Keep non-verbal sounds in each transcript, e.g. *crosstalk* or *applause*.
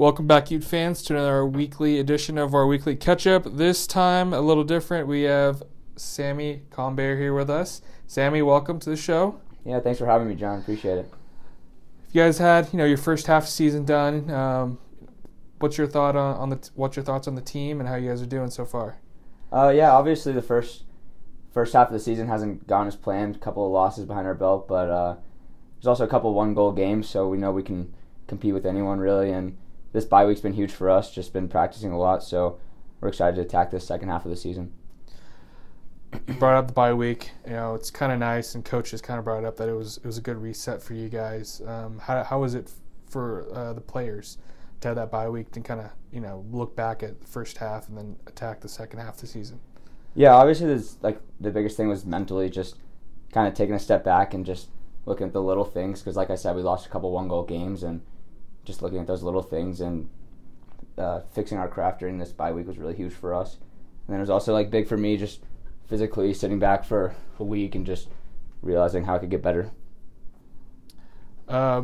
Welcome back, Ute fans, to another weekly edition of our weekly catch up. This time, a little different. We have Sammy Combear here with us. Sammy, welcome to the show. Yeah, thanks for having me, John. Appreciate it. If you guys had, you know, your first half season done, um, what's your thought on, on the what's your thoughts on the team and how you guys are doing so far? Uh, yeah, obviously the first first half of the season hasn't gone as planned. A couple of losses behind our belt, but uh, there's also a couple one goal games, so we know we can compete with anyone really. And this bye week's been huge for us. Just been practicing a lot, so we're excited to attack this second half of the season. You *clears throat* brought up the bye week. You know, it's kind of nice, and coaches kind of brought up that it was it was a good reset for you guys. Um, how how was it for uh, the players to have that bye week and kind of you know look back at the first half and then attack the second half of the season? Yeah, obviously, there's like the biggest thing was mentally just kind of taking a step back and just looking at the little things because, like I said, we lost a couple one goal games and just looking at those little things and uh, fixing our craft during this bye week was really huge for us. And then it was also like big for me just physically sitting back for a week and just realizing how I could get better. Uh,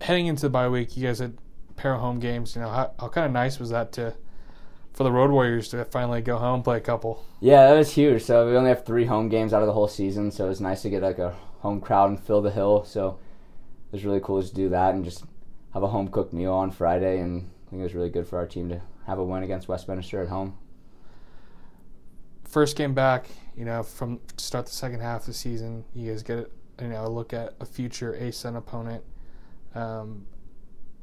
heading into the bye week, you guys had a pair of home games. You know, how, how kind of nice was that to for the Road Warriors to finally go home play a couple? Yeah, that was huge. So we only have three home games out of the whole season, so it was nice to get like a home crowd and fill the hill. So it was really cool to do that and just have a home cooked meal on Friday, and I think it was really good for our team to have a win against Westminster at home. First game back, you know, from start the second half of the season, you guys get you know a look at a future ASUN opponent. Um,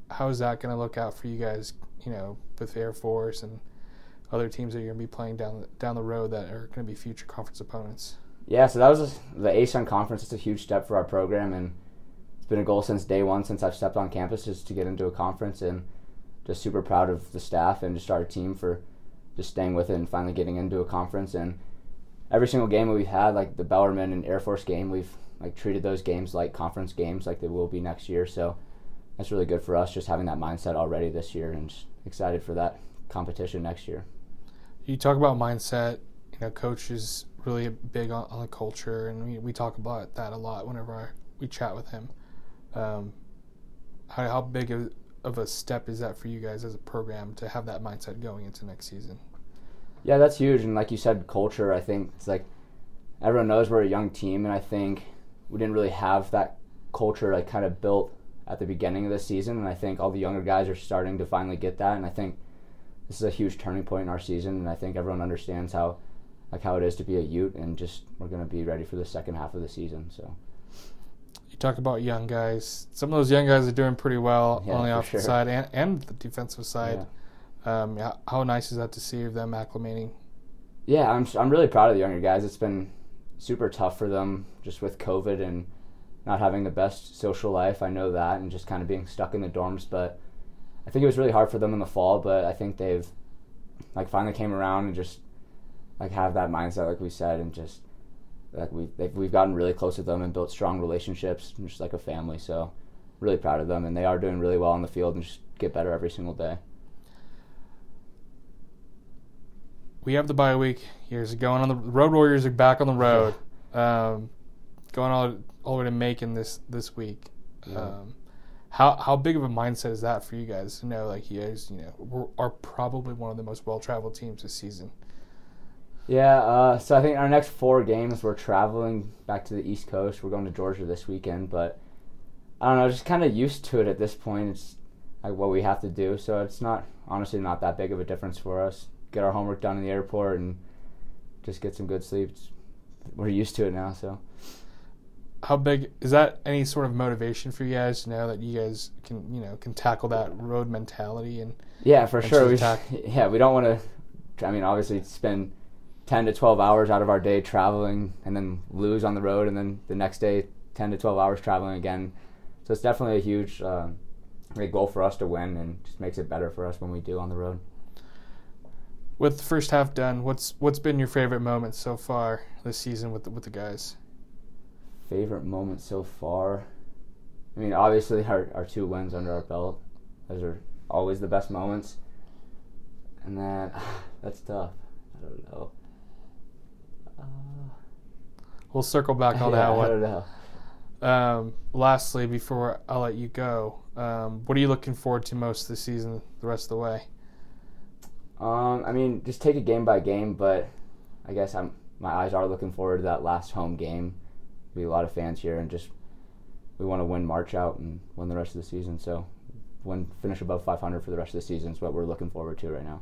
how is that going to look out for you guys? You know, with Air Force and other teams that you're going to be playing down down the road that are going to be future conference opponents. Yeah, so that was a, the ASUN conference. It's a huge step for our program, and it's been a goal since day one since I've stepped on campus just to get into a conference, and just super proud of the staff and just our team for just staying with it and finally getting into a conference. And every single game we've had, like the Bellarmine and Air Force game, we've like treated those games like conference games, like they will be next year. So that's really good for us, just having that mindset already this year, and excited for that competition next year. You talk about mindset. You know, coach is really big on, on the culture, and we, we talk about that a lot whenever I, we chat with him. Um, how, how big of, of a step is that for you guys as a program to have that mindset going into next season? Yeah, that's huge. And like you said, culture, I think it's like everyone knows we're a young team, and I think we didn't really have that culture like kind of built at the beginning of the season. And I think all the younger guys are starting to finally get that. And I think this is a huge turning point in our season. And I think everyone understands how like how it is to be a Ute, and just we're going to be ready for the second half of the season. So you talk about young guys. Some of those young guys are doing pretty well Yeah, on the offensive sure. side and, and the defensive side. Um, yeah, how nice is that to see them acclimating? Yeah, I'm I'm really proud of the younger guys. It's been super tough for them just with COVID and not having the best social life. I know that, and just kind of being stuck in the dorms. But I think it was really hard for them in the fall. But I think they've like finally came around and just like have that mindset, like we said, and just like we they've, we've gotten really close with them and built strong relationships, and just like a family. So really proud of them, and they are doing really well on the field and just get better every single day. we have the bye week. Here's going on the Road Warriors are back on the road, *laughs* um, going all all the way to Macon this this week. Yeah. Um, how how big of a mindset is that for you guys to know like you guys you know we're, are probably one of the most well traveled teams this season. Yeah, uh, so I think our next four games we're traveling back to the East Coast. We're going to Georgia this weekend, but I don't know, just kind of used to it at this point. It's like what we have to do, so it's not honestly not that big of a difference for us. Get our homework done in the airport and just get some good sleep. It's, we're used to it now, so How big is that? Any sort of motivation for you guys to know that you guys can you know can tackle that road mentality and yeah, for And sure. We, *laughs* yeah, we don't want to. I mean, obviously, spend ten to twelve hours out of our day traveling, and then lose on the road, and then the next day ten to twelve hours traveling again. So it's definitely a huge um, big goal for us to win, and just makes it better for us when we do on the road. with the first half done, what's what's been your favorite moment so far this season with the, with the guys? Favorite moment so far. I mean, obviously, our our two wins under our belt. Those are always the best moments. And then *sighs* that's tough. I don't know. Uh, We'll circle back on yeah, that I one. don't know. Um, lastly, before I let you go, Um, what are you looking forward to most this season, the rest of the way? Um, I mean, just take it game by game, but I guess I'm my eyes are looking forward to that last home game. Be a lot of fans here, and just we want to win March out and win the rest of the season. So, win finish above 500 for the rest of the season is what we're looking forward to right now.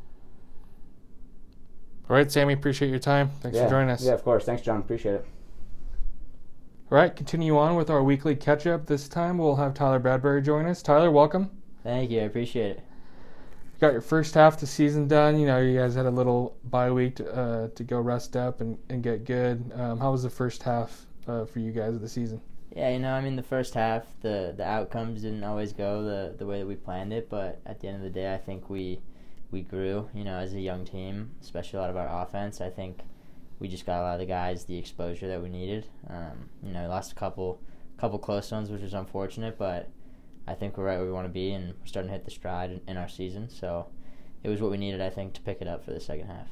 All right, Sammy, appreciate your time. Thanks yeah. for joining us. Yeah, of course. Thanks, John. Appreciate it. All right, continue on with our weekly catch up. This time we'll have Tyler Bradbury join us. Tyler, welcome. Thank you. I appreciate it. You got your first half of the season done. You know, you guys had a little bye week to, uh, to go rest up and, and get good. Um, how was the first half uh, for you guys of the season? Yeah, you know, I mean, the first half, the the outcomes didn't always go the the way that we planned it, but at the end of the day, I think we we grew. You know, as a young team, especially a lot of our offense. I think we just got a lot of the guys the exposure that we needed. Um, you know, lost a couple couple close ones, which was unfortunate, but I think we're right where we want to be, and we're starting to hit the stride in, in our season. So it was what we needed, I think, to pick it up for the second half.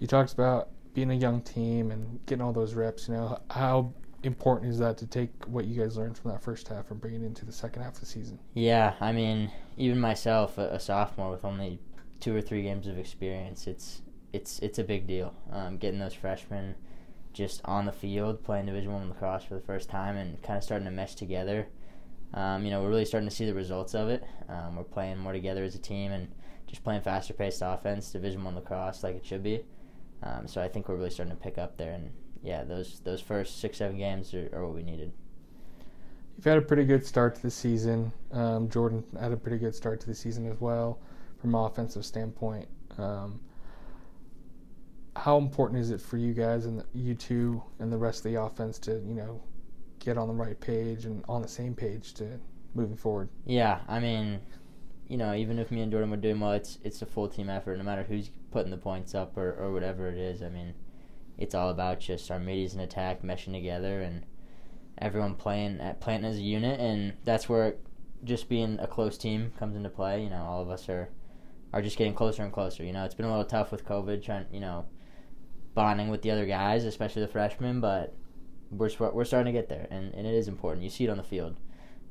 You talked about being a young team and getting all those reps. You know, how important is that to take what you guys learned from that first half and bring it into the second half of the season? Yeah, I mean, even myself, a, sophomore with only two or three games of experience, it's it's it's a big deal. Um, getting those freshmen just on the field playing Division One lacrosse for the first time and kind of starting to mesh together. Um, you know, we're really starting to see the results of it. Um, we're playing more together as a team and just playing faster paced offense, Division One lacrosse like it should be. Um, so I think we're really starting to pick up there, and yeah, those those first six seven games are, are what we needed. You've had a pretty good start to the season. Um, Jordan had a pretty good start to the season as well, from an offensive standpoint. Um, how important is it for you guys and the, you two and the rest of the offense to you know get on the right page and on the same page to moving forward? Yeah, I mean, you know, even if me and Jordan were doing well, it's it's a full team effort. No matter who's putting the points up or, or whatever it is. I mean, it's all about just our middies and attack meshing together and everyone playing at playing as a unit, and that's where just being a close team comes into play. You know, all of us are are just getting closer and closer. You know, it's been a little tough with COVID, trying you know bonding with the other guys, especially the freshmen, but we're we're starting to get there, and, and it is important. You see it on the field.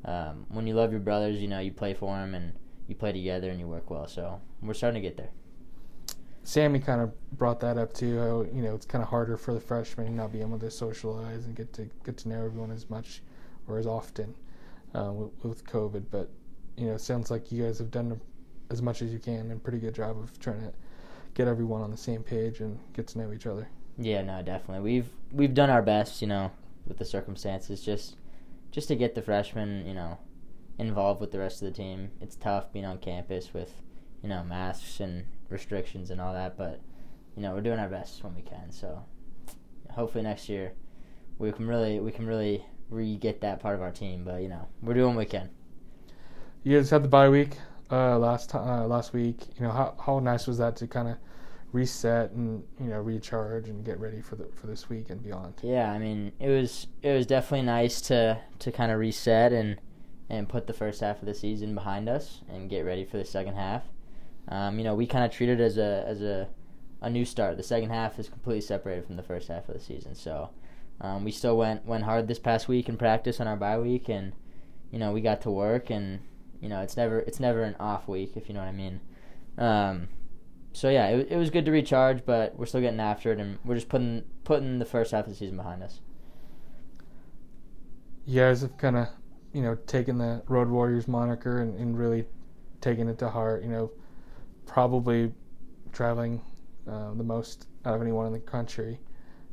Um, when you love your brothers, you know you play for them and you play together and you work well. So we're starting to get there. Sammy kind of brought that up too. How you know it's kind of harder for the freshmen not be able to socialize and get to get to know everyone as much or as often uh, with, with, COVID. But you know, it sounds like you guys have done as much as you can and pretty good job of trying to get everyone on the same page and get to know each other. Yeah, no, definitely. We've we've done our best, you know, with the circumstances, just just to get the freshmen, you know, involved with the rest of the team. It's tough being on campus with, you know, masks and restrictions and all that, but you know, we're doing our best when we can. So hopefully next year we can really we can really re get that part of our team. But you know, we're doing what we can. You guys had the bye week uh, last uh, last week. You know, how how nice was that to kind of reset and you know recharge and get ready for the for this week and beyond. Yeah, I mean it was it was definitely nice to to kind of reset and and put the first half of the season behind us and get ready for the second half. Um, you know, we kind of treat it as a as a a new start. The second half is completely separated from the first half of the season. So um, we still went went hard this past week in practice on our bye week, and you know we got to work, and you know it's never it's never an off week if you know what I mean. Um, so yeah, it, it was good to recharge, but we're still getting after it, and we're just putting putting the first half of the season behind us. You guys have kind of, you know, taken the Road Warriors moniker and, and really taken it to heart. You know, probably traveling uh, the most out of anyone in the country.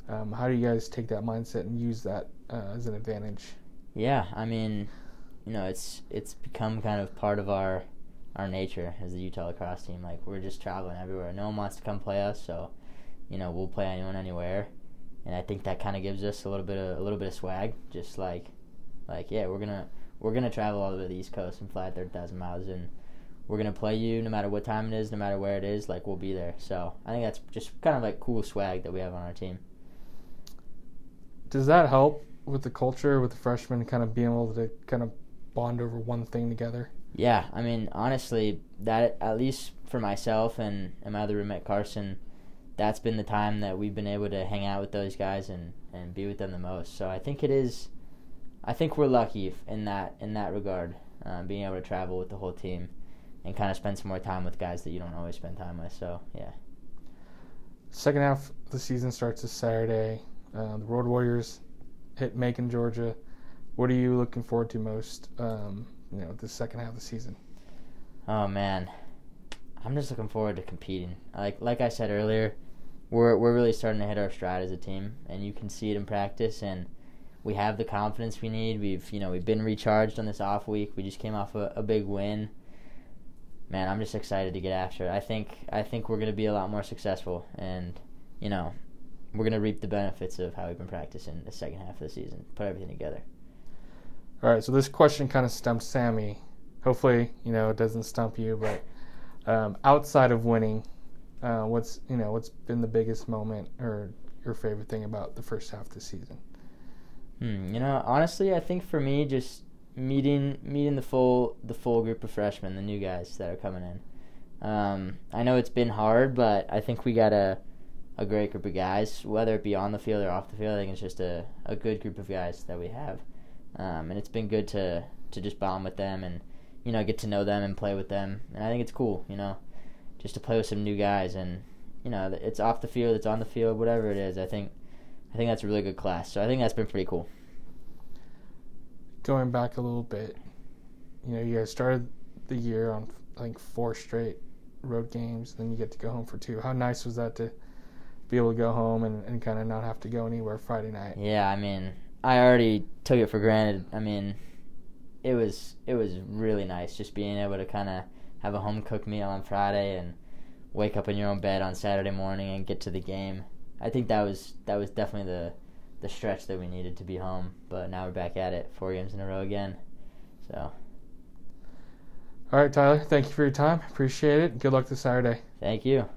Um, how do you guys take that mindset and use that uh, as an advantage? Yeah, I mean, you know, it's it's become kind of part of our our nature as the Utah lacrosse team. Like we're just traveling everywhere. No one wants to come play us, so you know we'll play anyone anywhere. And I think that kind of gives us a little bit of a little bit of swag. Just like, like yeah, we're gonna we're gonna travel all the way to the East Coast and fly thirty thousand miles, and we're gonna play you no matter what time it is, no matter where it is. Like we'll be there. So I think that's just kind of like cool swag that we have on our team. Does that help with the culture with the freshmen kind of being able to kind of bond over one thing together? Yeah, I mean, honestly, that at least for myself and, and my other roommate Carson, that's been the time that we've been able to hang out with those guys and, and be with them the most. So I think it is, I think we're lucky in that in that regard. uh, being able to travel with the whole team and kind of spend some more time with guys that you don't always spend time with. So yeah. Second half of the season starts this Saturday. Uh, the Road Warriors hit Macon, Georgia. What are you looking forward to most? Um, you know, the second half of the season. Oh man, I'm just looking forward to competing. Like like I said earlier, we're we're really starting to hit our stride as a team, and you can see it in practice. And we have the confidence we need. We've you know we've been recharged on this off week. We just came off a, a big win. Man, I'm just excited to get after it. I think I think we're gonna be a lot more successful, and you know we're gonna reap the benefits of how we've been practicing the second half of the season. Put everything together. All right, so this question kind of stumped Sammy. Hopefully, you know it doesn't stump you, but um, outside of winning, uh, what's you know what's been the biggest moment or your favorite thing about the first half of the season? Hmm, you know, honestly, I think for me, just meeting meeting the full the full group of freshmen, the new guys that are coming in. Um, I know it's been hard, but I think we got a a great group of guys, whether it be on the field or off the field. I think it's just a, a good group of guys that we have, um, and it's been good to to just bond with them and you know get to know them and play with them. And I think it's cool, you know, just to play with some new guys and you know it's off the field, it's on the field, whatever it is. I think I think that's a really good class. So I think that's been pretty cool. Going back a little bit, you know, you guys started the year on I think four straight road games, then you get to go home for two. How nice was that to be able to go home and, and kind of not have to go anywhere Friday night? Yeah, I mean, I already took it for granted. I mean, it was it was really nice just being able to kind of have a home cooked meal on Friday and wake up in your own bed on Saturday morning and get to the game. I think that was that was definitely the the stretch that we needed to be home. But now we're back at it, four games in a row again. So. All right, Tyler. Thank you for your time. Appreciate it. Good luck this Saturday. Thank you.